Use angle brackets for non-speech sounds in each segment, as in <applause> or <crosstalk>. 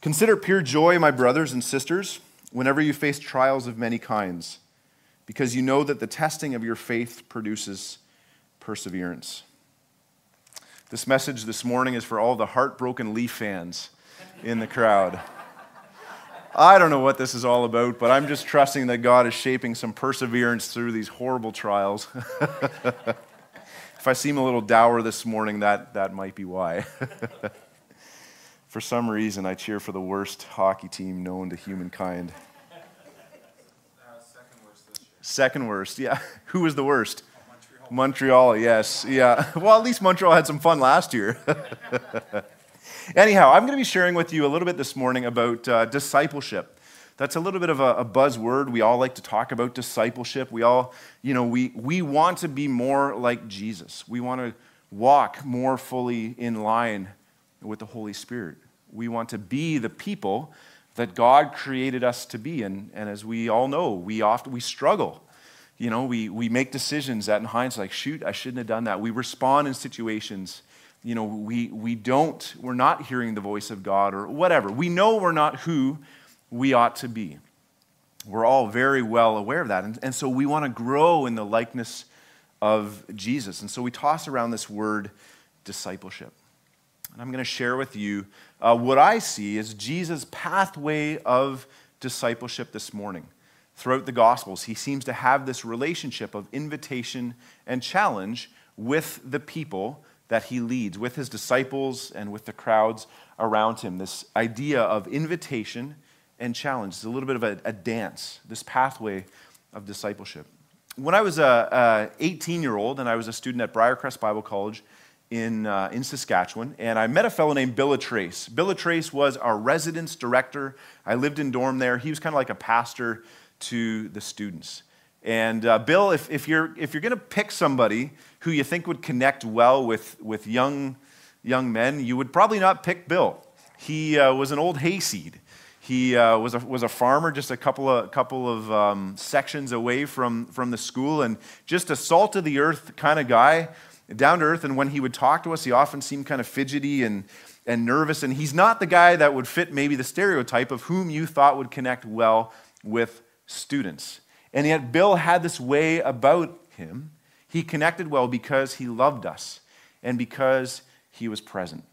Consider pure joy, my brothers and sisters, whenever you face trials of many kinds, because you know that the testing of your faith produces perseverance. This message this morning is for all the heartbroken Leaf fans in the crowd. I don't know what this is all about, but I'm just trusting that God is shaping some perseverance through these horrible trials. <laughs> if I seem a little dour this morning, that, that might be why. <laughs> for some reason, I cheer for the worst hockey team known to humankind. Second worst. Second worst, yeah. <laughs> Who was the worst? Montreal. Montreal, yes, yeah. <laughs> Well, at least Montreal had some fun last year. <laughs> Anyhow, I'm going to be sharing with you a little bit this morning about uh, discipleship. That's a little bit of a, a buzzword. We all like to talk about discipleship. We all, you know, we, we want to be more like Jesus. We want to walk more fully in line with the Holy Spirit. We want to be the people that God created us to be. And, and as we all know, we often we struggle. You know, we, we make decisions that in hindsight, like, shoot, I shouldn't have done that. We respond in situations you know, we, we don't, we're not hearing the voice of God or whatever. We know we're not who we ought to be. We're all very well aware of that. And, and so we want to grow in the likeness of Jesus. And so we toss around this word discipleship. And I'm going to share with you uh, what I see as Jesus' pathway of discipleship this morning. Throughout the Gospels, he seems to have this relationship of invitation and challenge with the people that he leads with his disciples and with the crowds around him. This idea of invitation and challenge is a little bit of a, a dance, this pathway of discipleship. When I was a 18 year old and I was a student at Briarcrest Bible College in, uh, in Saskatchewan, and I met a fellow named Bill Trace. Bill Trace was our residence director. I lived in dorm there. He was kind of like a pastor to the students. And uh, Bill, if, if you're, if you're going to pick somebody who you think would connect well with, with young, young men, you would probably not pick Bill. He uh, was an old hayseed. He uh, was, a, was a farmer just a couple of, couple of um, sections away from, from the school and just a salt of the earth kind of guy, down to earth. And when he would talk to us, he often seemed kind of fidgety and, and nervous. And he's not the guy that would fit maybe the stereotype of whom you thought would connect well with students. And yet, Bill had this way about him. He connected well because he loved us and because he was present.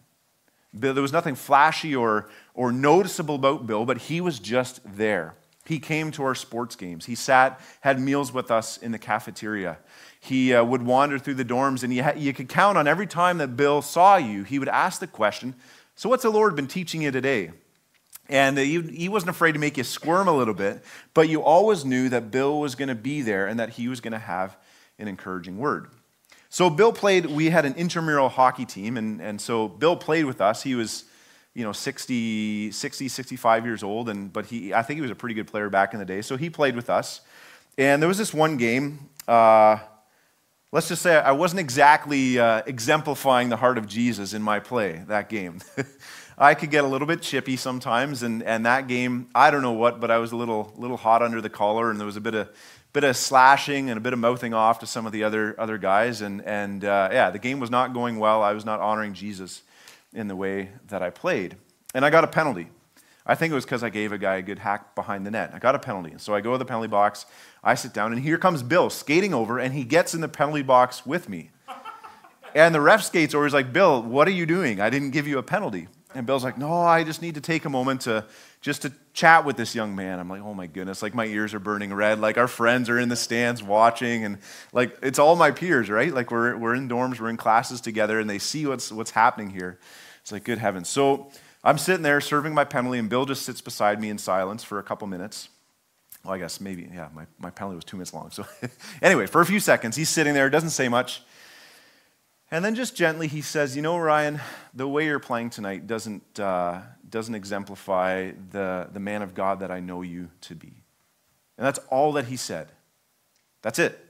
There was nothing flashy or, or noticeable about Bill, but he was just there. He came to our sports games. He sat, had meals with us in the cafeteria. He uh, would wander through the dorms, and you, ha- you could count on every time that Bill saw you, he would ask the question So, what's the Lord been teaching you today? And he, he wasn't afraid to make you squirm a little bit, but you always knew that Bill was going to be there and that he was going to have an encouraging word. So Bill played, we had an intramural hockey team, and, and so Bill played with us. He was, you know, 60, 60, 65 years old, and, but he, I think he was a pretty good player back in the day. So he played with us. And there was this one game, uh, let's just say I wasn't exactly uh, exemplifying the heart of Jesus in my play that game. <laughs> I could get a little bit chippy sometimes, and, and that game, I don't know what, but I was a little, little hot under the collar, and there was a bit of, bit of slashing and a bit of mouthing off to some of the other, other guys. And, and uh, yeah, the game was not going well. I was not honoring Jesus in the way that I played. And I got a penalty. I think it was because I gave a guy a good hack behind the net. I got a penalty. So I go to the penalty box, I sit down, and here comes Bill skating over, and he gets in the penalty box with me. And the ref skates over. He's like, Bill, what are you doing? I didn't give you a penalty. And Bill's like, no, I just need to take a moment to just to chat with this young man. I'm like, oh my goodness, like my ears are burning red. Like our friends are in the stands watching, and like it's all my peers, right? Like we're, we're in dorms, we're in classes together, and they see what's, what's happening here. It's like, good heavens. So I'm sitting there serving my penalty, and Bill just sits beside me in silence for a couple minutes. Well, I guess maybe, yeah, my, my penalty was two minutes long. So <laughs> anyway, for a few seconds, he's sitting there, doesn't say much. And then just gently he says, You know, Ryan, the way you're playing tonight doesn't, uh, doesn't exemplify the, the man of God that I know you to be. And that's all that he said. That's it.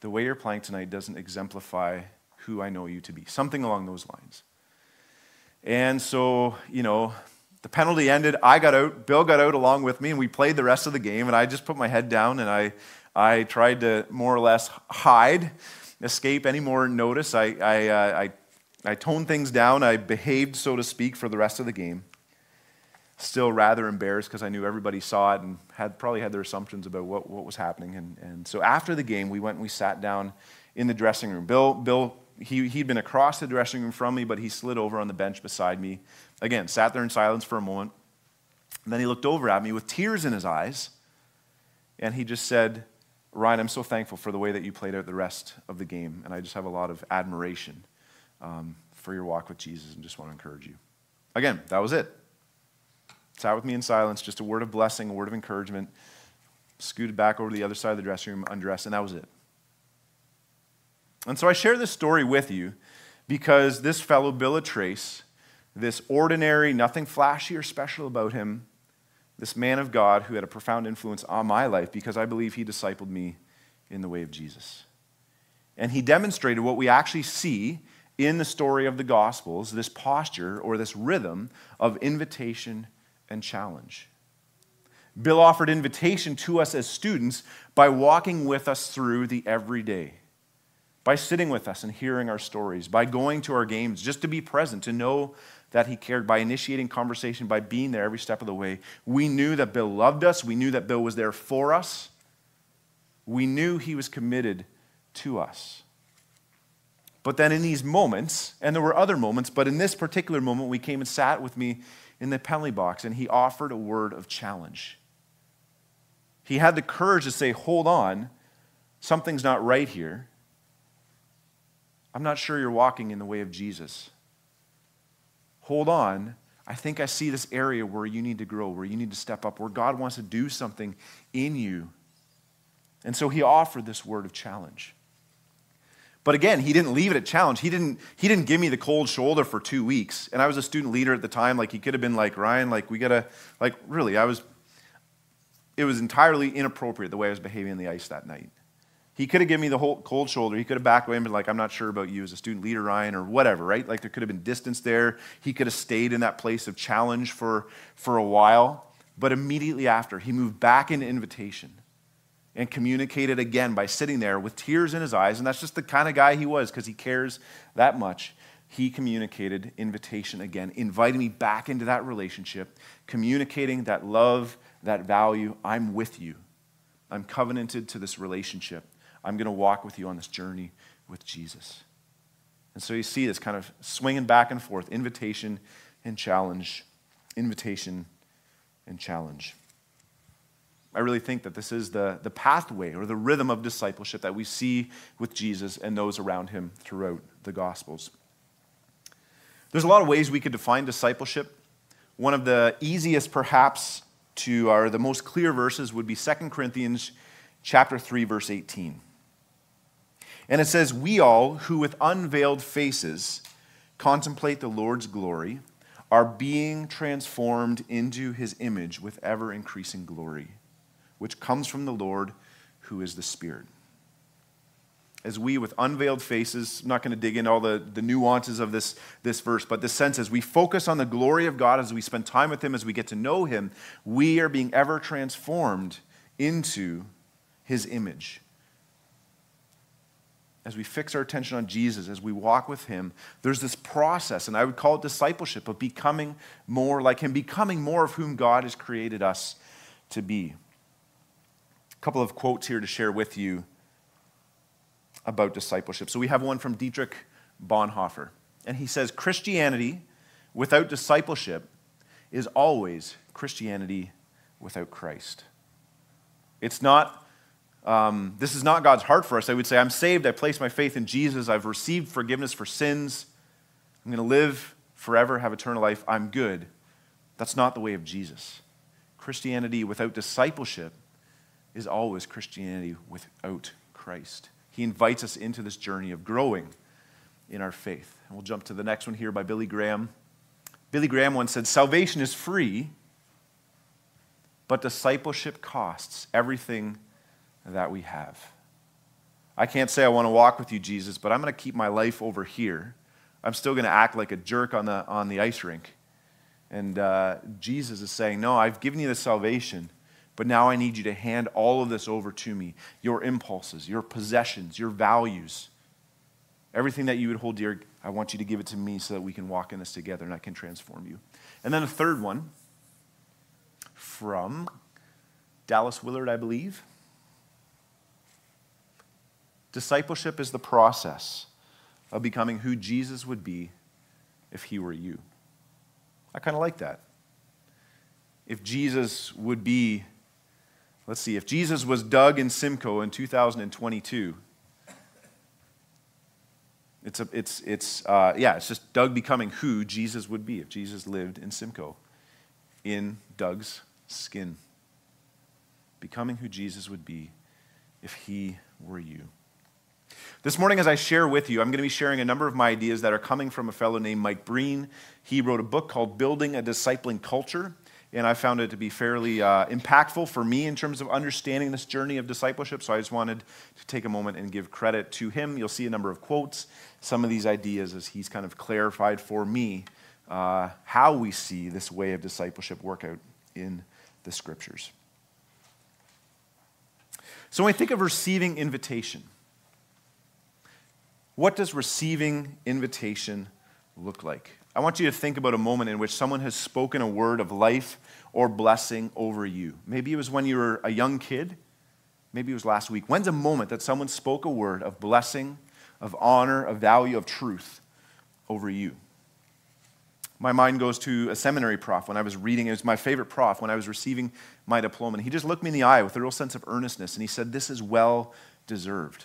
The way you're playing tonight doesn't exemplify who I know you to be. Something along those lines. And so, you know, the penalty ended. I got out. Bill got out along with me, and we played the rest of the game. And I just put my head down and I, I tried to more or less hide escape any more notice. I, I, uh, I, I toned things down. I behaved, so to speak, for the rest of the game. still rather embarrassed because I knew everybody saw it and had probably had their assumptions about what, what was happening. And, and so after the game, we went and we sat down in the dressing room. Bill, Bill he, he'd been across the dressing room from me, but he slid over on the bench beside me. Again, sat there in silence for a moment. And then he looked over at me with tears in his eyes, and he just said, Ryan, I'm so thankful for the way that you played out the rest of the game, and I just have a lot of admiration um, for your walk with Jesus and just want to encourage you. Again, that was it. Sat with me in silence, just a word of blessing, a word of encouragement, scooted back over to the other side of the dressing room, undressed, and that was it. And so I share this story with you because this fellow, Bill Trace, this ordinary, nothing flashy or special about him, this man of God who had a profound influence on my life because I believe he discipled me in the way of Jesus. And he demonstrated what we actually see in the story of the Gospels this posture or this rhythm of invitation and challenge. Bill offered invitation to us as students by walking with us through the everyday by sitting with us and hearing our stories, by going to our games, just to be present, to know that He cared, by initiating conversation, by being there every step of the way. We knew that Bill loved us. We knew that Bill was there for us. We knew He was committed to us. But then in these moments, and there were other moments, but in this particular moment, we came and sat with me in the penalty box, and He offered a word of challenge. He had the courage to say, Hold on, something's not right here. I'm not sure you're walking in the way of Jesus. Hold on. I think I see this area where you need to grow, where you need to step up, where God wants to do something in you. And so he offered this word of challenge. But again, he didn't leave it a challenge. He didn't, he didn't give me the cold shoulder for two weeks. And I was a student leader at the time. Like, he could have been like, Ryan, like, we got to, like, really, I was, it was entirely inappropriate the way I was behaving on the ice that night. He could have given me the whole cold shoulder. He could have backed away and been like, I'm not sure about you as a student leader, Ryan, or whatever, right? Like there could have been distance there. He could have stayed in that place of challenge for, for a while. But immediately after, he moved back into invitation and communicated again by sitting there with tears in his eyes. And that's just the kind of guy he was because he cares that much. He communicated invitation again, inviting me back into that relationship, communicating that love, that value. I'm with you. I'm covenanted to this relationship. I'm going to walk with you on this journey with Jesus. And so you see this kind of swinging back and forth invitation and challenge, invitation and challenge. I really think that this is the, the pathway or the rhythm of discipleship that we see with Jesus and those around him throughout the Gospels. There's a lot of ways we could define discipleship. One of the easiest, perhaps, to, or the most clear verses would be 2 Corinthians chapter 3, verse 18. And it says, We all who with unveiled faces contemplate the Lord's glory are being transformed into his image with ever increasing glory, which comes from the Lord who is the Spirit. As we, with unveiled faces, I'm not going to dig into all the, the nuances of this, this verse, but the sense as we focus on the glory of God, as we spend time with Him, as we get to know Him, we are being ever transformed into His image as we fix our attention on Jesus, as we walk with Him, there's this process, and I would call it discipleship, of becoming more like Him, becoming more of whom God has created us to be. A couple of quotes here to share with you about discipleship. So we have one from Dietrich Bonhoeffer, and he says Christianity without discipleship is always Christianity without Christ. It's not um, this is not God's heart for us. I would say, I'm saved. I place my faith in Jesus. I've received forgiveness for sins. I'm going to live forever, have eternal life. I'm good. That's not the way of Jesus. Christianity without discipleship is always Christianity without Christ. He invites us into this journey of growing in our faith. And we'll jump to the next one here by Billy Graham. Billy Graham once said, Salvation is free, but discipleship costs everything that we have. I can't say I want to walk with you, Jesus, but I'm going to keep my life over here. I'm still going to act like a jerk on the, on the ice rink. And uh, Jesus is saying, No, I've given you the salvation, but now I need you to hand all of this over to me your impulses, your possessions, your values. Everything that you would hold dear, I want you to give it to me so that we can walk in this together and I can transform you. And then a third one from Dallas Willard, I believe. Discipleship is the process of becoming who Jesus would be if he were you. I kind of like that. If Jesus would be, let's see, if Jesus was Doug in Simcoe in 2022, it's, a, it's, it's uh, yeah, it's just Doug becoming who Jesus would be if Jesus lived in Simcoe, in Doug's skin. Becoming who Jesus would be if he were you. This morning, as I share with you, I'm going to be sharing a number of my ideas that are coming from a fellow named Mike Breen. He wrote a book called Building a Discipling Culture, and I found it to be fairly uh, impactful for me in terms of understanding this journey of discipleship. So I just wanted to take a moment and give credit to him. You'll see a number of quotes, some of these ideas as he's kind of clarified for me uh, how we see this way of discipleship work out in the scriptures. So when I think of receiving invitation, what does receiving invitation look like? I want you to think about a moment in which someone has spoken a word of life or blessing over you. Maybe it was when you were a young kid. Maybe it was last week. When's a moment that someone spoke a word of blessing, of honor, of value, of truth over you? My mind goes to a seminary prof when I was reading. It was my favorite prof when I was receiving my diploma. And he just looked me in the eye with a real sense of earnestness and he said, This is well deserved.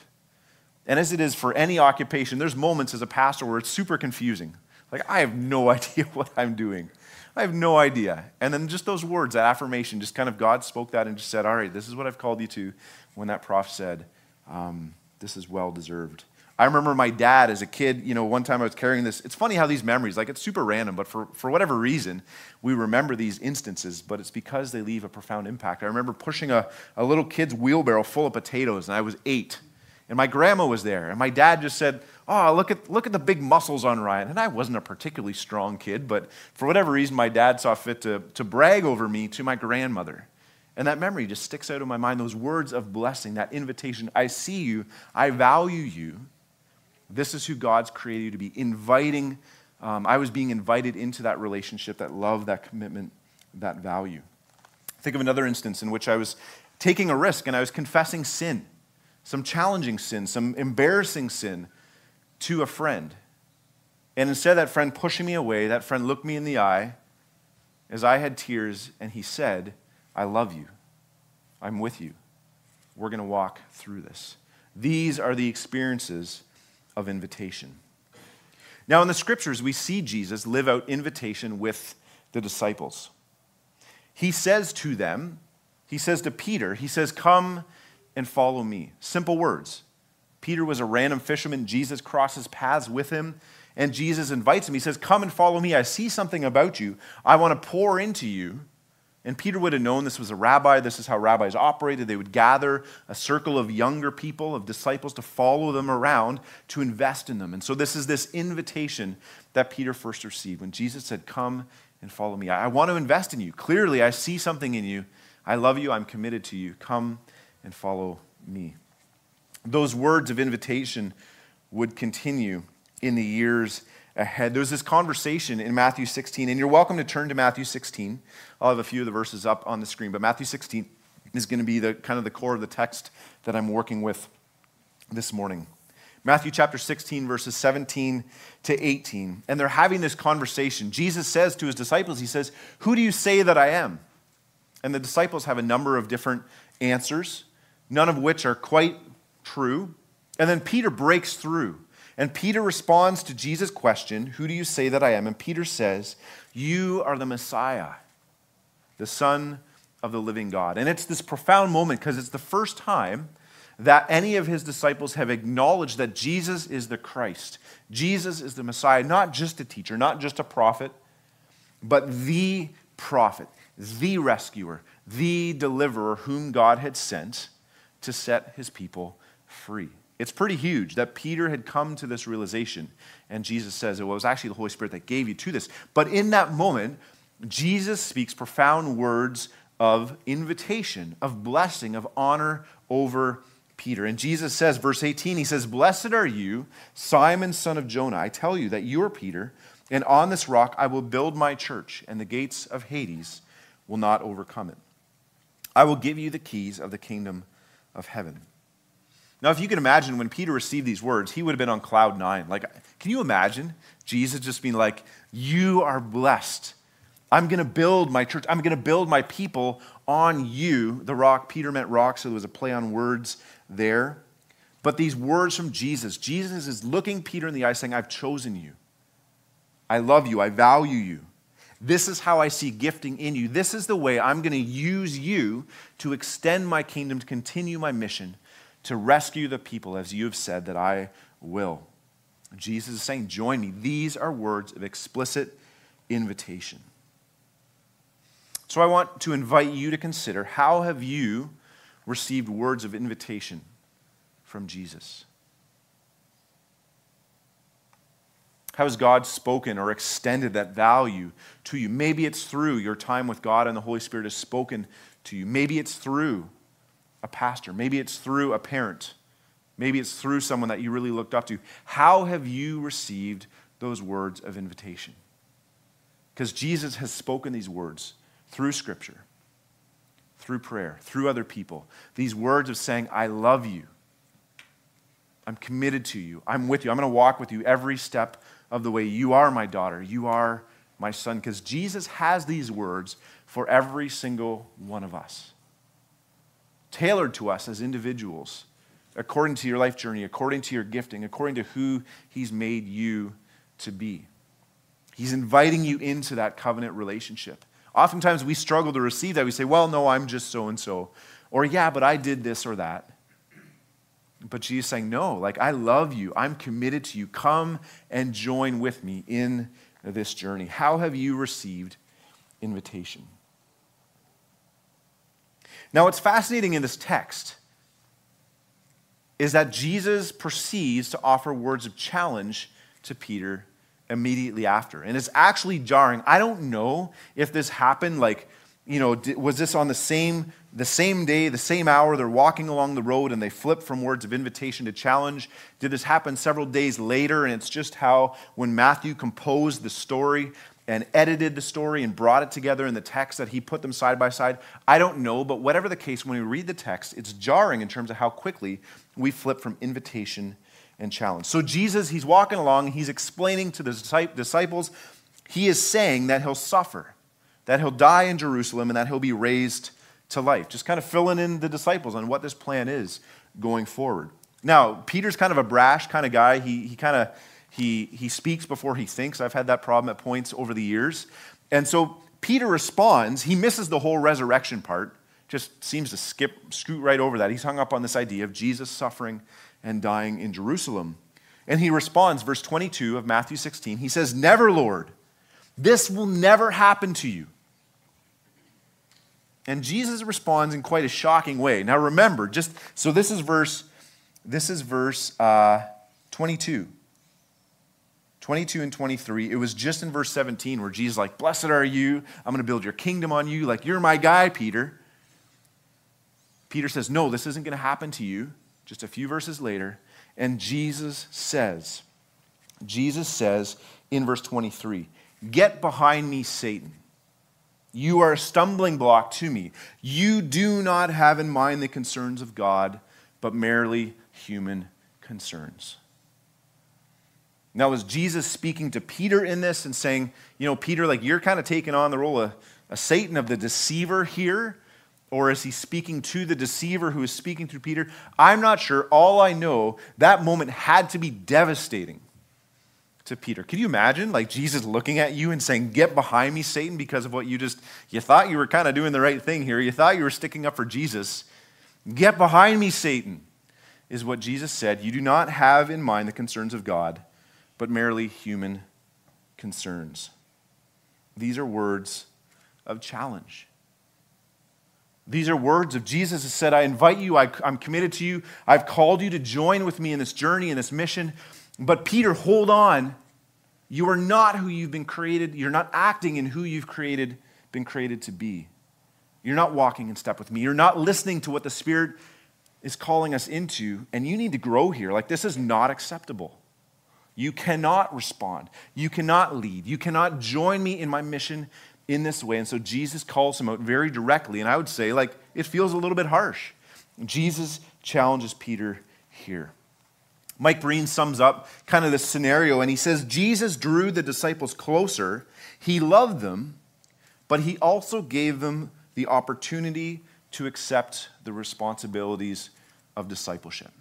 And as it is for any occupation, there's moments as a pastor where it's super confusing. Like, I have no <laughs> idea what I'm doing. I have no idea. And then just those words, that affirmation, just kind of God spoke that and just said, All right, this is what I've called you to. When that prof said, um, This is well deserved. I remember my dad as a kid, you know, one time I was carrying this. It's funny how these memories, like it's super random, but for, for whatever reason, we remember these instances, but it's because they leave a profound impact. I remember pushing a, a little kid's wheelbarrow full of potatoes, and I was eight. And my grandma was there, and my dad just said, Oh, look at, look at the big muscles on Ryan. And I wasn't a particularly strong kid, but for whatever reason, my dad saw fit to, to brag over me to my grandmother. And that memory just sticks out in my mind those words of blessing, that invitation I see you, I value you. This is who God's created you to be. Inviting, um, I was being invited into that relationship, that love, that commitment, that value. Think of another instance in which I was taking a risk and I was confessing sin some challenging sin, some embarrassing sin to a friend. And instead of that friend pushing me away, that friend looked me in the eye as I had tears, and he said, I love you. I'm with you. We're going to walk through this. These are the experiences of invitation. Now, in the scriptures, we see Jesus live out invitation with the disciples. He says to them, he says to Peter, he says, Come and follow me. Simple words. Peter was a random fisherman. Jesus crosses paths with him, and Jesus invites him. He says, Come and follow me. I see something about you. I want to pour into you. And Peter would have known this was a rabbi. This is how rabbis operated. They would gather a circle of younger people, of disciples, to follow them around, to invest in them. And so, this is this invitation that Peter first received when Jesus said, Come and follow me. I want to invest in you. Clearly, I see something in you. I love you. I'm committed to you. Come and follow me. Those words of invitation would continue in the years ahead. There was this conversation in Matthew 16, and you're welcome to turn to Matthew 16. I'll have a few of the verses up on the screen, but Matthew 16 is going to be the kind of the core of the text that I'm working with this morning. Matthew chapter 16, verses 17 to 18. And they're having this conversation. Jesus says to his disciples, He says, Who do you say that I am? And the disciples have a number of different answers none of which are quite true. And then Peter breaks through. And Peter responds to Jesus' question, Who do you say that I am? And Peter says, You are the Messiah, the Son of the living God. And it's this profound moment because it's the first time that any of his disciples have acknowledged that Jesus is the Christ. Jesus is the Messiah, not just a teacher, not just a prophet, but the prophet, the rescuer, the deliverer whom God had sent to set his people free. It's pretty huge that Peter had come to this realization, and Jesus says it was actually the Holy Spirit that gave you to this. But in that moment, Jesus speaks profound words of invitation, of blessing, of honor over Peter. And Jesus says, verse 18, he says, Blessed are you, Simon, son of Jonah. I tell you that you are Peter, and on this rock I will build my church, and the gates of Hades will not overcome it. I will give you the keys of the kingdom of heaven. Now, if you can imagine when Peter received these words, he would have been on cloud nine. Like, can you imagine Jesus just being like, You are blessed. I'm going to build my church. I'm going to build my people on you. The rock, Peter meant rock, so there was a play on words there. But these words from Jesus, Jesus is looking Peter in the eye saying, I've chosen you. I love you. I value you. This is how I see gifting in you. This is the way I'm going to use you to extend my kingdom, to continue my mission, to rescue the people as you have said that I will. Jesus is saying, Join me. These are words of explicit invitation. So I want to invite you to consider how have you received words of invitation from Jesus? How has God spoken or extended that value to you? Maybe it's through your time with God and the Holy Spirit has spoken to you. Maybe it's through a pastor. Maybe it's through a parent. Maybe it's through someone that you really looked up to. How have you received those words of invitation? Because Jesus has spoken these words through Scripture, through prayer, through other people. These words of saying, I love you. I'm committed to you. I'm with you. I'm going to walk with you every step of the way. You are my daughter. You are my son. Because Jesus has these words for every single one of us, tailored to us as individuals, according to your life journey, according to your gifting, according to who He's made you to be. He's inviting you into that covenant relationship. Oftentimes we struggle to receive that. We say, well, no, I'm just so and so. Or, yeah, but I did this or that. But Jesus saying, No, like I love you. I'm committed to you. Come and join with me in this journey. How have you received invitation? Now, what's fascinating in this text is that Jesus proceeds to offer words of challenge to Peter immediately after. And it's actually jarring. I don't know if this happened like, you know, was this on the same the same day, the same hour, they're walking along the road and they flip from words of invitation to challenge. Did this happen several days later? And it's just how when Matthew composed the story and edited the story and brought it together in the text that he put them side by side. I don't know, but whatever the case, when we read the text, it's jarring in terms of how quickly we flip from invitation and challenge. So Jesus, he's walking along, he's explaining to the disciples, he is saying that he'll suffer, that he'll die in Jerusalem, and that he'll be raised to life. Just kind of filling in the disciples on what this plan is going forward. Now, Peter's kind of a brash kind of guy. He, he kind of he, he speaks before he thinks. I've had that problem at points over the years. And so Peter responds. He misses the whole resurrection part, just seems to skip, scoot right over that. He's hung up on this idea of Jesus suffering and dying in Jerusalem. And he responds, verse 22 of Matthew 16. He says, Never, Lord, this will never happen to you. And Jesus responds in quite a shocking way. Now remember, just so this is verse, this is verse uh, 22. 22 and 23. It was just in verse 17 where Jesus like, Blessed are you. I'm going to build your kingdom on you. Like, you're my guy, Peter. Peter says, No, this isn't going to happen to you. Just a few verses later. And Jesus says, Jesus says in verse 23, Get behind me, Satan. You are a stumbling block to me. You do not have in mind the concerns of God, but merely human concerns. Now, was Jesus speaking to Peter in this and saying, you know, Peter, like you're kind of taking on the role of a Satan of the deceiver here? Or is he speaking to the deceiver who is speaking through Peter? I'm not sure. All I know, that moment had to be devastating to Peter. Can you imagine like Jesus looking at you and saying, "Get behind me, Satan," because of what you just you thought you were kind of doing the right thing here. You thought you were sticking up for Jesus. "Get behind me, Satan." Is what Jesus said. You do not have in mind the concerns of God, but merely human concerns. These are words of challenge. These are words of Jesus who said, I invite you, I, am committed to you, I've called you to join with me in this journey, in this mission. But Peter, hold on. You are not who you've been created. You're not acting in who you've created, been created to be. You're not walking in step with me. You're not listening to what the Spirit is calling us into, and you need to grow here. Like, this is not acceptable. You cannot respond. You cannot lead. You cannot join me in my mission in this way. And so Jesus calls him out very directly. And I would say, like, it feels a little bit harsh. Jesus challenges Peter here. Mike Breen sums up kind of the scenario, and he says Jesus drew the disciples closer. He loved them, but he also gave them the opportunity to accept the responsibilities of discipleship.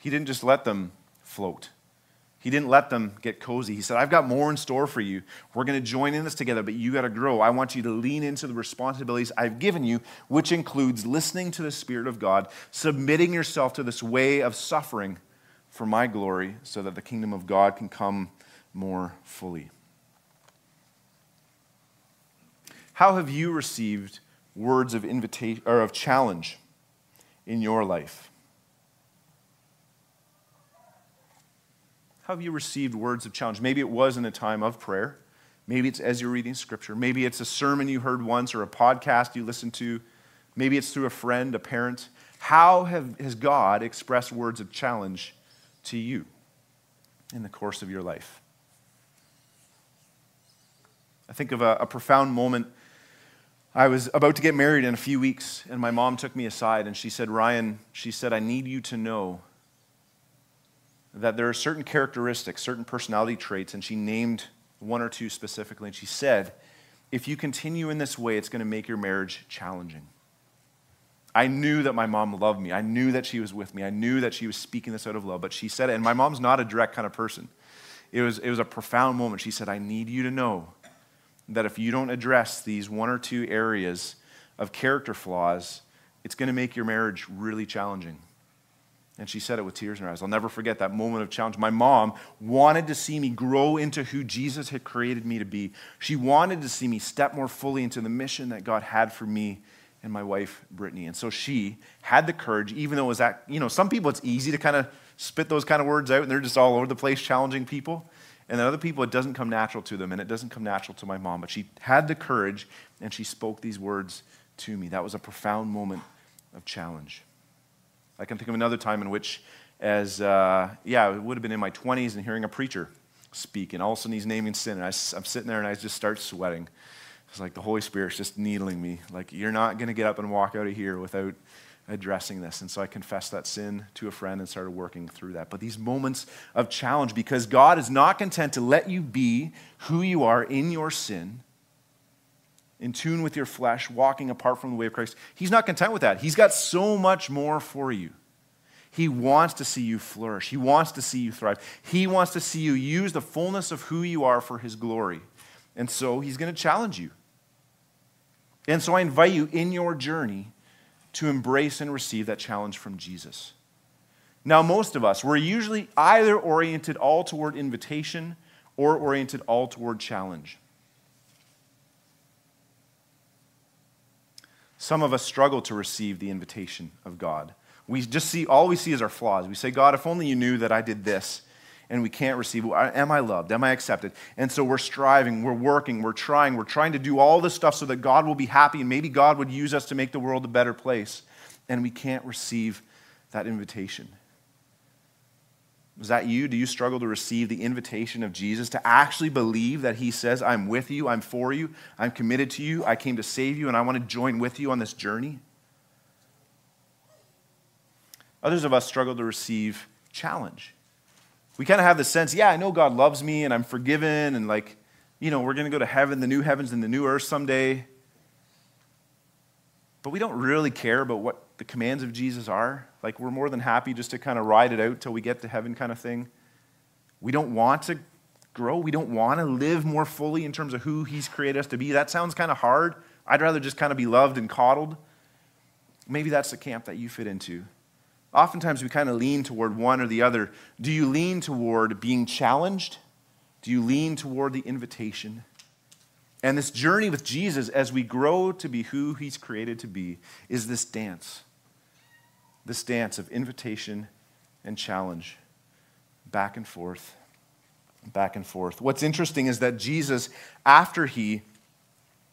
He didn't just let them float. He didn't let them get cozy. He said, I've got more in store for you. We're going to join in this together, but you got to grow. I want you to lean into the responsibilities I've given you, which includes listening to the Spirit of God, submitting yourself to this way of suffering for my glory so that the kingdom of God can come more fully. How have you received words of invitation or of challenge in your life? How have you received words of challenge? Maybe it was in a time of prayer. Maybe it's as you're reading scripture. Maybe it's a sermon you heard once or a podcast you listened to. Maybe it's through a friend, a parent. How have, has God expressed words of challenge to you in the course of your life? I think of a, a profound moment. I was about to get married in a few weeks, and my mom took me aside and she said, Ryan, she said, I need you to know that there are certain characteristics, certain personality traits, and she named one or two specifically. And she said, if you continue in this way, it's going to make your marriage challenging. I knew that my mom loved me. I knew that she was with me. I knew that she was speaking this out of love. But she said it, and my mom's not a direct kind of person. It was, it was a profound moment. She said, I need you to know that if you don't address these one or two areas of character flaws, it's going to make your marriage really challenging. And she said it with tears in her eyes. I'll never forget that moment of challenge. My mom wanted to see me grow into who Jesus had created me to be. She wanted to see me step more fully into the mission that God had for me and my wife, Brittany. And so she had the courage, even though it was that, you know, some people it's easy to kind of spit those kind of words out and they're just all over the place challenging people. And then other people, it doesn't come natural to them and it doesn't come natural to my mom. But she had the courage and she spoke these words to me. That was a profound moment of challenge. I can think of another time in which, as, uh, yeah, it would have been in my 20s and hearing a preacher speak, and all of a sudden he's naming sin, and I, am sitting there and I just start sweating. It's like the Holy Spirit's just needling me. Like, you're not going to get up and walk out of here without addressing this. And so I confessed that sin to a friend and started working through that. But these moments of challenge, because God is not content to let you be who you are in your sin, in tune with your flesh, walking apart from the way of Christ. He's not content with that. He's got so much more for you. He wants to see you flourish. He wants to see you thrive. He wants to see you use the fullness of who you are for His glory. And so He's going to challenge you. And so I invite you in your journey to embrace and receive that challenge from Jesus. Now, most of us, we're usually either oriented all toward invitation or oriented all toward challenge. Some of us struggle to receive the invitation of God. We just see, all we see is our flaws. We say, God, if only you knew that I did this, and we can't receive. Am I loved? Am I accepted? And so we're striving, we're working, we're trying, we're trying to do all this stuff so that God will be happy, and maybe God would use us to make the world a better place. And we can't receive that invitation. Is that you? Do you struggle to receive the invitation of Jesus to actually believe that He says, I'm with you, I'm for you, I'm committed to you, I came to save you, and I want to join with you on this journey? Others of us struggle to receive challenge. We kind of have the sense, yeah, I know God loves me and I'm forgiven, and like, you know, we're going to go to heaven, the new heavens and the new earth someday. But we don't really care about what the commands of Jesus are. Like, we're more than happy just to kind of ride it out till we get to heaven, kind of thing. We don't want to grow. We don't want to live more fully in terms of who He's created us to be. That sounds kind of hard. I'd rather just kind of be loved and coddled. Maybe that's the camp that you fit into. Oftentimes, we kind of lean toward one or the other. Do you lean toward being challenged? Do you lean toward the invitation? And this journey with Jesus, as we grow to be who He's created to be, is this dance. This dance of invitation and challenge, back and forth, back and forth. What's interesting is that Jesus, after He,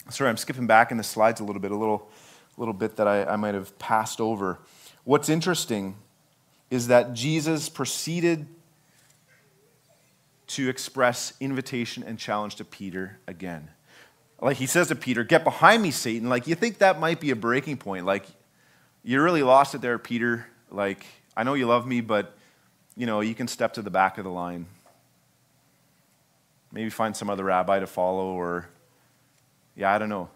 sorry, I'm skipping back in the slides a little bit, a little, little bit that I, I might have passed over. What's interesting is that Jesus proceeded to express invitation and challenge to Peter again. Like he says to Peter, Get behind me, Satan. Like you think that might be a breaking point. Like you really lost it there, Peter. Like I know you love me, but you know, you can step to the back of the line. Maybe find some other rabbi to follow, or yeah, I don't know.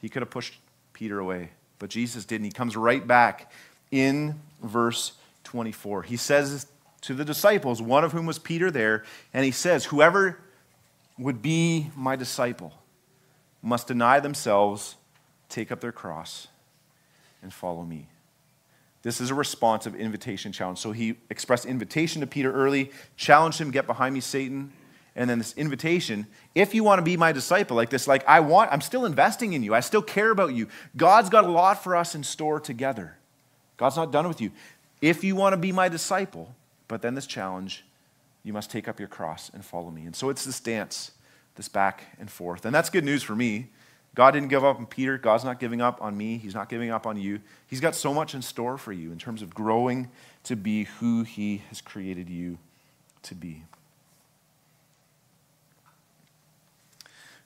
He could have pushed Peter away, but Jesus didn't. He comes right back in verse 24. He says to the disciples, one of whom was Peter there, and he says, Whoever would be my disciple must deny themselves, take up their cross, and follow me. This is a responsive invitation challenge. So he expressed invitation to Peter early, challenged him, get behind me, Satan. And then this invitation, if you want to be my disciple, like this, like I want, I'm still investing in you. I still care about you. God's got a lot for us in store together. God's not done with you. If you want to be my disciple, but then this challenge, you must take up your cross and follow me. And so it's this dance, this back and forth. And that's good news for me. God didn't give up on Peter. God's not giving up on me. He's not giving up on you. He's got so much in store for you in terms of growing to be who He has created you to be.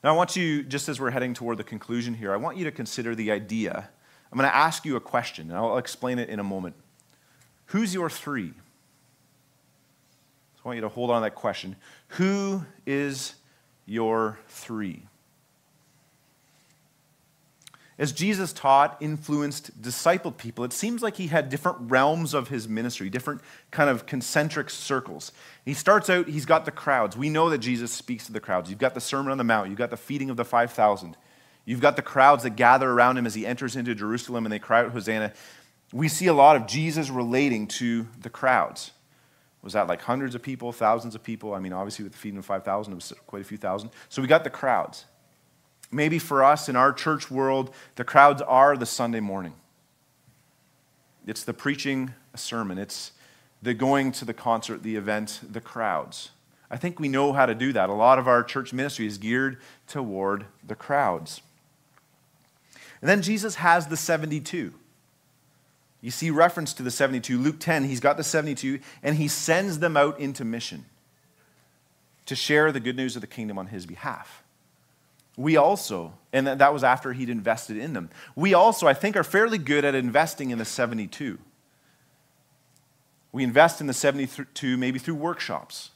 Now, I want you, just as we're heading toward the conclusion here, I want you to consider the idea. I'm going to ask you a question, and I'll explain it in a moment. Who's your three? So I want you to hold on to that question. Who is your three? As Jesus taught, influenced, discipled people, it seems like he had different realms of his ministry, different kind of concentric circles. He starts out, he's got the crowds. We know that Jesus speaks to the crowds. You've got the Sermon on the Mount, you've got the feeding of the 5,000. You've got the crowds that gather around him as he enters into Jerusalem and they cry out, Hosanna. We see a lot of Jesus relating to the crowds. Was that like hundreds of people, thousands of people? I mean, obviously, with the feeding of 5,000, it was quite a few thousand. So we got the crowds. Maybe for us in our church world, the crowds are the Sunday morning. It's the preaching a sermon, it's the going to the concert, the event, the crowds. I think we know how to do that. A lot of our church ministry is geared toward the crowds. And then Jesus has the 72. You see reference to the 72. Luke 10, he's got the 72, and he sends them out into mission to share the good news of the kingdom on his behalf. We also, and that was after he'd invested in them, we also, I think, are fairly good at investing in the 72. We invest in the 72 maybe through workshops,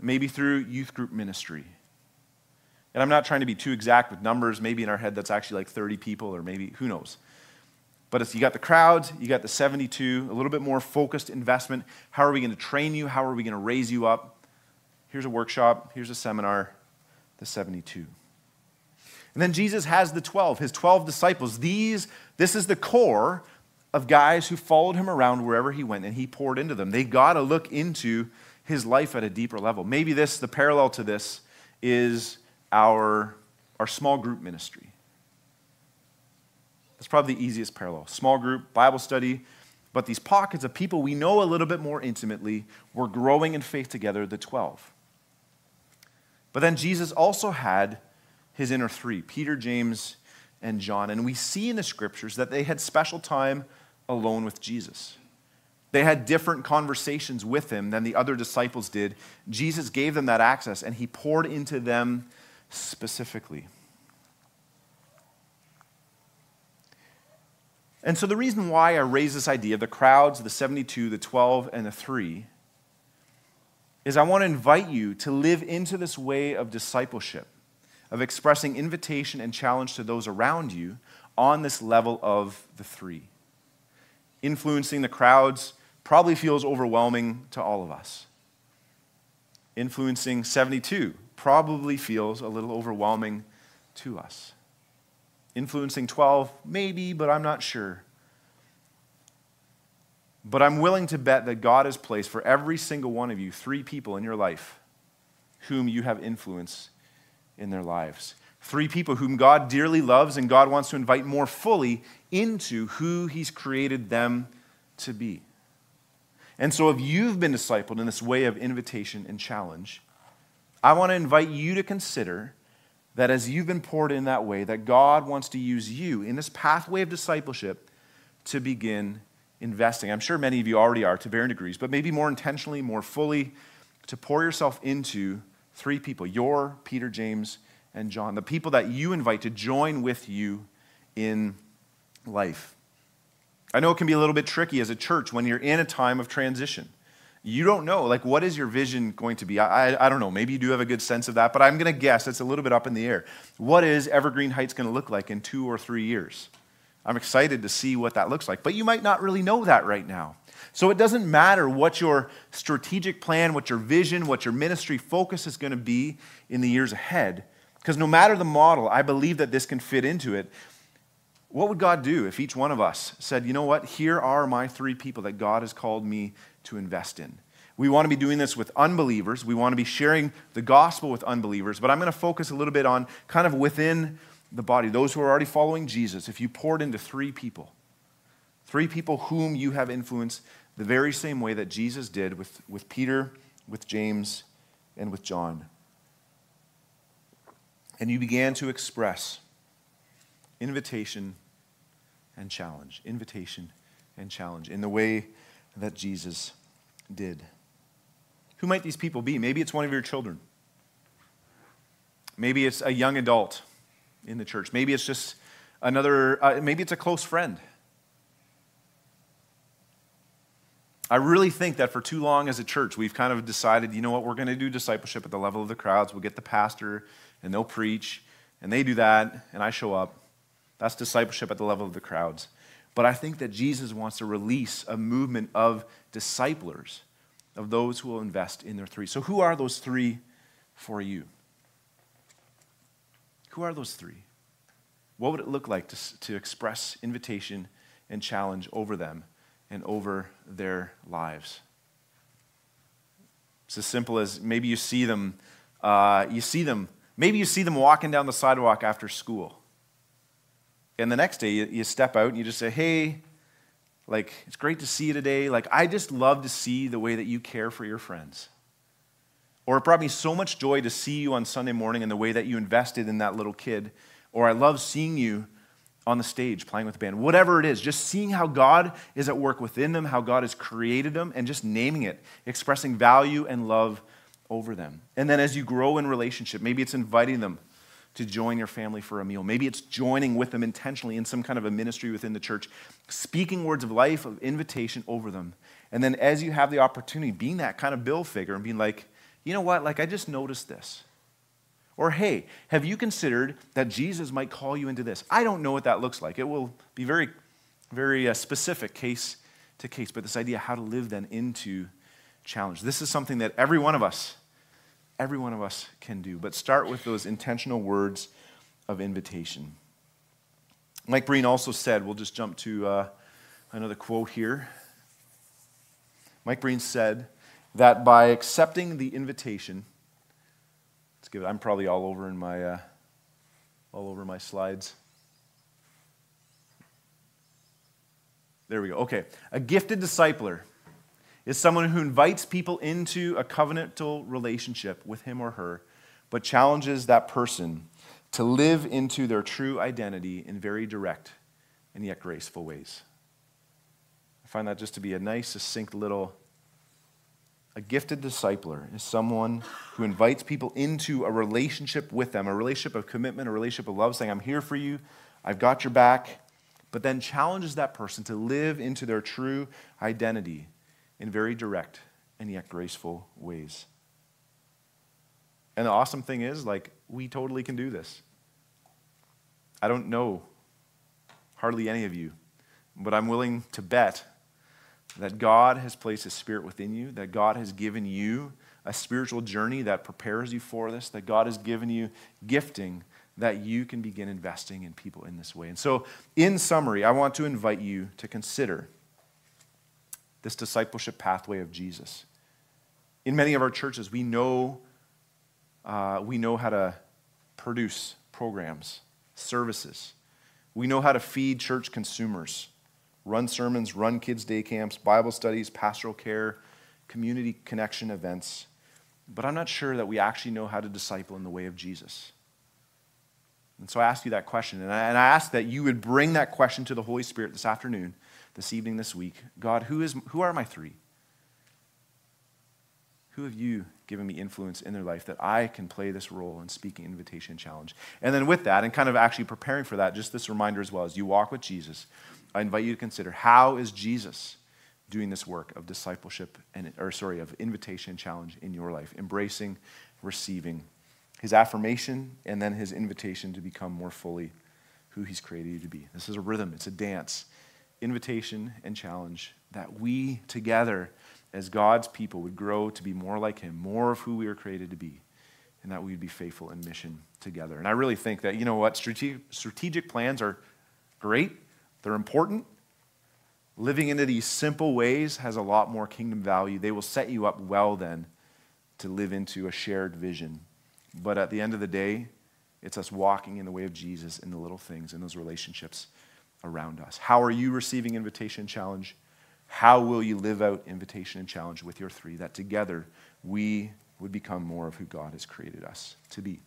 maybe through youth group ministry. And I'm not trying to be too exact with numbers. Maybe in our head that's actually like 30 people, or maybe, who knows. But you got the crowds, you got the 72, a little bit more focused investment. How are we going to train you? How are we going to raise you up? Here's a workshop, here's a seminar, the 72. And then Jesus has the 12, his 12 disciples. These, this is the core of guys who followed him around wherever he went and he poured into them. They got to look into his life at a deeper level. Maybe this, the parallel to this, is our, our small group ministry. That's probably the easiest parallel. Small group, Bible study, but these pockets of people we know a little bit more intimately, we're growing in faith together, the 12. But then Jesus also had his inner three Peter, James, and John. And we see in the scriptures that they had special time alone with Jesus. They had different conversations with him than the other disciples did. Jesus gave them that access and he poured into them specifically. And so, the reason why I raise this idea of the crowds, the 72, the 12, and the 3, is I want to invite you to live into this way of discipleship, of expressing invitation and challenge to those around you on this level of the three. Influencing the crowds probably feels overwhelming to all of us. Influencing 72 probably feels a little overwhelming to us influencing 12, maybe, but I'm not sure. But I'm willing to bet that God has placed for every single one of you three people in your life whom you have influence in their lives. Three people whom God dearly loves and God wants to invite more fully into who He's created them to be. And so, if you've been discipled in this way of invitation and challenge, I want to invite you to consider that as you've been poured in that way, that God wants to use you in this pathway of discipleship to begin investing. I'm sure many of you already are to varying degrees, but maybe more intentionally, more fully, to pour yourself into three people your Peter, James, and John, the people that you invite to join with you in life. I know it can be a little bit tricky as a church when you're in a time of transition. You don't know, like, what is your vision going to be? I, I, I don't know. Maybe you do have a good sense of that, but I'm going to guess it's a little bit up in the air. What is Evergreen Heights going to look like in two or three years? I'm excited to see what that looks like, but you might not really know that right now. So it doesn't matter what your strategic plan, what your vision, what your ministry focus is going to be in the years ahead, because no matter the model, I believe that this can fit into it. What would God do if each one of us said, you know what, here are my three people that God has called me to invest in? We want to be doing this with unbelievers. We want to be sharing the gospel with unbelievers, but I'm going to focus a little bit on kind of within the body, those who are already following Jesus. If you poured into three people, three people whom you have influenced the very same way that Jesus did with, with Peter, with James, and with John. And you began to express invitation and challenge, invitation and challenge in the way that Jesus did. Who might these people be? Maybe it's one of your children. Maybe it's a young adult in the church. Maybe it's just another, uh, maybe it's a close friend. I really think that for too long as a church, we've kind of decided, you know what, we're going to do discipleship at the level of the crowds. We'll get the pastor and they'll preach, and they do that, and I show up. That's discipleship at the level of the crowds. But I think that Jesus wants to release a movement of disciplers, of those who will invest in their three. So, who are those three for you? Who are those three? What would it look like to, to express invitation and challenge over them and over their lives? It's as simple as maybe you see them, uh, you see them, maybe you see them walking down the sidewalk after school and the next day, you, you step out and you just say, hey, like, it's great to see you today. Like, I just love to see the way that you care for your friends. Or it brought me so much joy to see you on Sunday morning and the way that you invested in that little kid. Or I love seeing you on the stage playing with the band. Whatever it is, just seeing how God is at work within them, how God has created them, and just naming it, expressing value and love over them. And then as you grow in relationship, maybe it's inviting them to join your family for a meal. Maybe it's joining with them intentionally in some kind of a ministry within the church, speaking words of life, of invitation over them. And then as you have the opportunity, being that kind of bill figure and being like, you know what, like I just noticed this. Or, hey, have you considered that Jesus might call you into this? I don't know what that looks like. It will be very, very uh, specific case to case, but this idea how to live then into challenge. This is something that every one of us every one of us can do. But start with those intentional words of invitation. Mike Breen also said, we'll just jump to uh, another quote here. Mike Breen said that by accepting the invitation, let's give it, I'm probably all over in my, uh, all over my slides. There we go. Okay. A gifted discipler is someone who invites people into a covenantal relationship with him or her, but challenges that person to live into their true identity in very direct and yet graceful ways. I find that just to be a nice, succinct little. A gifted discipler is someone who invites people into a relationship with them, a relationship of commitment, a relationship of love, saying, I'm here for you, I've got your back, but then challenges that person to live into their true identity in very direct and yet graceful ways. And the awesome thing is, like, we totally can do this. I don't know hardly any of you, but I'm willing to bet that God has placed His Spirit within you, that God has given you a spiritual journey that prepares you for this, that God has given you gifting that you can begin investing in people in this way. And so, in summary, I want to invite you to consider this discipleship pathway of Jesus. In many of our churches, we know, uh, we know how to produce programs, services. We know how to feed church consumers, run sermons, run kids' day camps, Bible studies, pastoral care, community connection events. But I'm not sure that we actually know how to disciple in the way of Jesus. And so I ask you that question. And I, and I ask that you would bring that question to the Holy Spirit this afternoon this evening, this week God, who, is, who are my three? Who have you given me influence in their life that I can play this role in speaking invitation challenge? And then with that, and kind of actually preparing for that, just this reminder as well, as you walk with Jesus, I invite you to consider how is Jesus doing this work of discipleship and or sorry, of invitation and challenge in your life, embracing, receiving his affirmation and then his invitation to become more fully who he's created you to be. This is a rhythm, it's a dance. Invitation and challenge that we together as God's people would grow to be more like him, more of who we were created to be, and that we'd be faithful in mission together. And I really think that, you know what, strategic, strategic plans are great, they're important. Living into these simple ways has a lot more kingdom value. They will set you up well then to live into a shared vision. But at the end of the day, it's us walking in the way of Jesus in the little things, in those relationships around us. How are you receiving invitation and challenge? How will you live out invitation and challenge with your three? That together we would become more of who God has created us to be.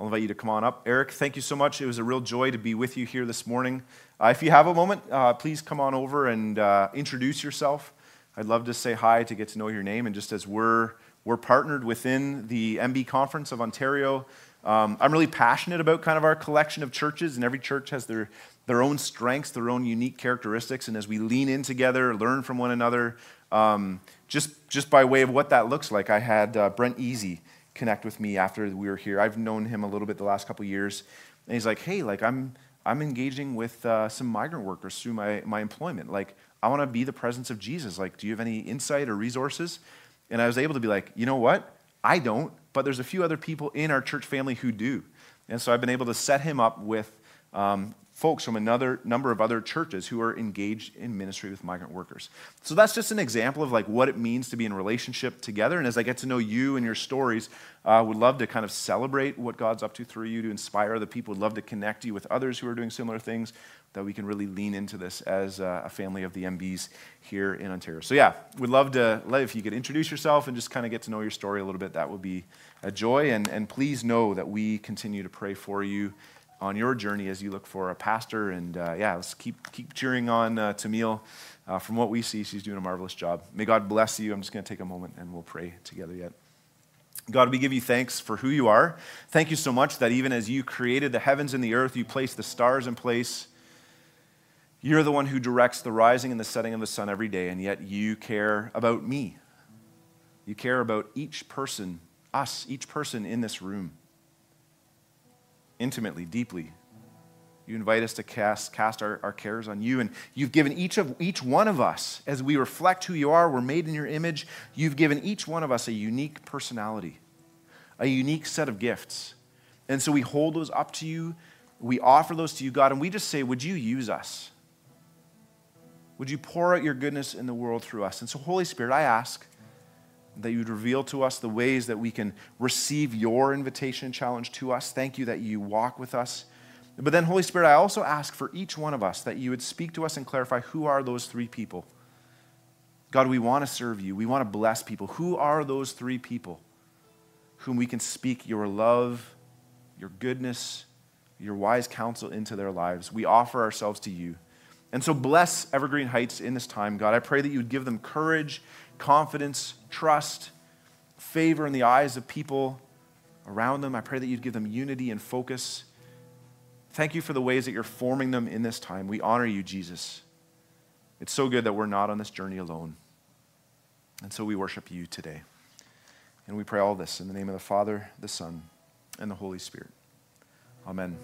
I'll invite you to come on up. Eric, thank you so much. It was a real joy to be with you here this morning. Uh, if you have a moment, uh, please come on over and uh, introduce yourself. I'd love to say hi, to get to know your name. And just as we're, we're partnered within the MB Conference of Ontario, um, I'm really passionate about kind of our collection of churches, and every church has their, their own strengths, their own unique characteristics. And as we lean in together, learn from one another, um, just, just by way of what that looks like, I had uh, Brent Easy connect with me after we were here. I've known him a little bit the last couple years. And he's like, hey, like I'm, I'm engaging with uh, some migrant workers through my, my employment. Like, I want to be the presence of Jesus. Like, do you have any insight or resources? And I was able to be like, you know what? I don't, but there's a few other people in our church family who do. And so I've been able to set him up with um, folks from another number of other churches who are engaged in ministry with migrant workers. So that's just an example of like what it means to be in relationship together. And as I get to know you and your stories, I uh, would love to kind of celebrate what God's up to through you to inspire other people. Would love to connect you with others who are doing similar things that we can really lean into this as a family of the MBs here in Ontario. So yeah, we'd love to, if you could introduce yourself and just kind of get to know your story a little bit, that would be a joy. And, and please know that we continue to pray for you on your journey as you look for a pastor. And uh, yeah, let's keep, keep cheering on uh, Tamil. Uh, from what we see, she's doing a marvelous job. May God bless you. I'm just going to take a moment and we'll pray together yet. God, we give you thanks for who you are. Thank you so much that even as you created the heavens and the earth, you placed the stars in place. You're the one who directs the rising and the setting of the sun every day, and yet you care about me. You care about each person, us, each person in this room, intimately, deeply. You invite us to cast, cast our, our cares on you, and you've given each, of, each one of us, as we reflect who you are, we're made in your image, you've given each one of us a unique personality, a unique set of gifts. And so we hold those up to you, we offer those to you, God, and we just say, Would you use us? Would you pour out your goodness in the world through us? And so, Holy Spirit, I ask that you'd reveal to us the ways that we can receive your invitation and challenge to us. Thank you that you walk with us. But then, Holy Spirit, I also ask for each one of us that you would speak to us and clarify who are those three people. God, we want to serve you. We want to bless people. Who are those three people whom we can speak your love, your goodness, your wise counsel into their lives? We offer ourselves to you. And so bless Evergreen Heights in this time, God. I pray that you would give them courage, confidence, trust, favor in the eyes of people around them. I pray that you'd give them unity and focus. Thank you for the ways that you're forming them in this time. We honor you, Jesus. It's so good that we're not on this journey alone. And so we worship you today. And we pray all this in the name of the Father, the Son, and the Holy Spirit. Amen.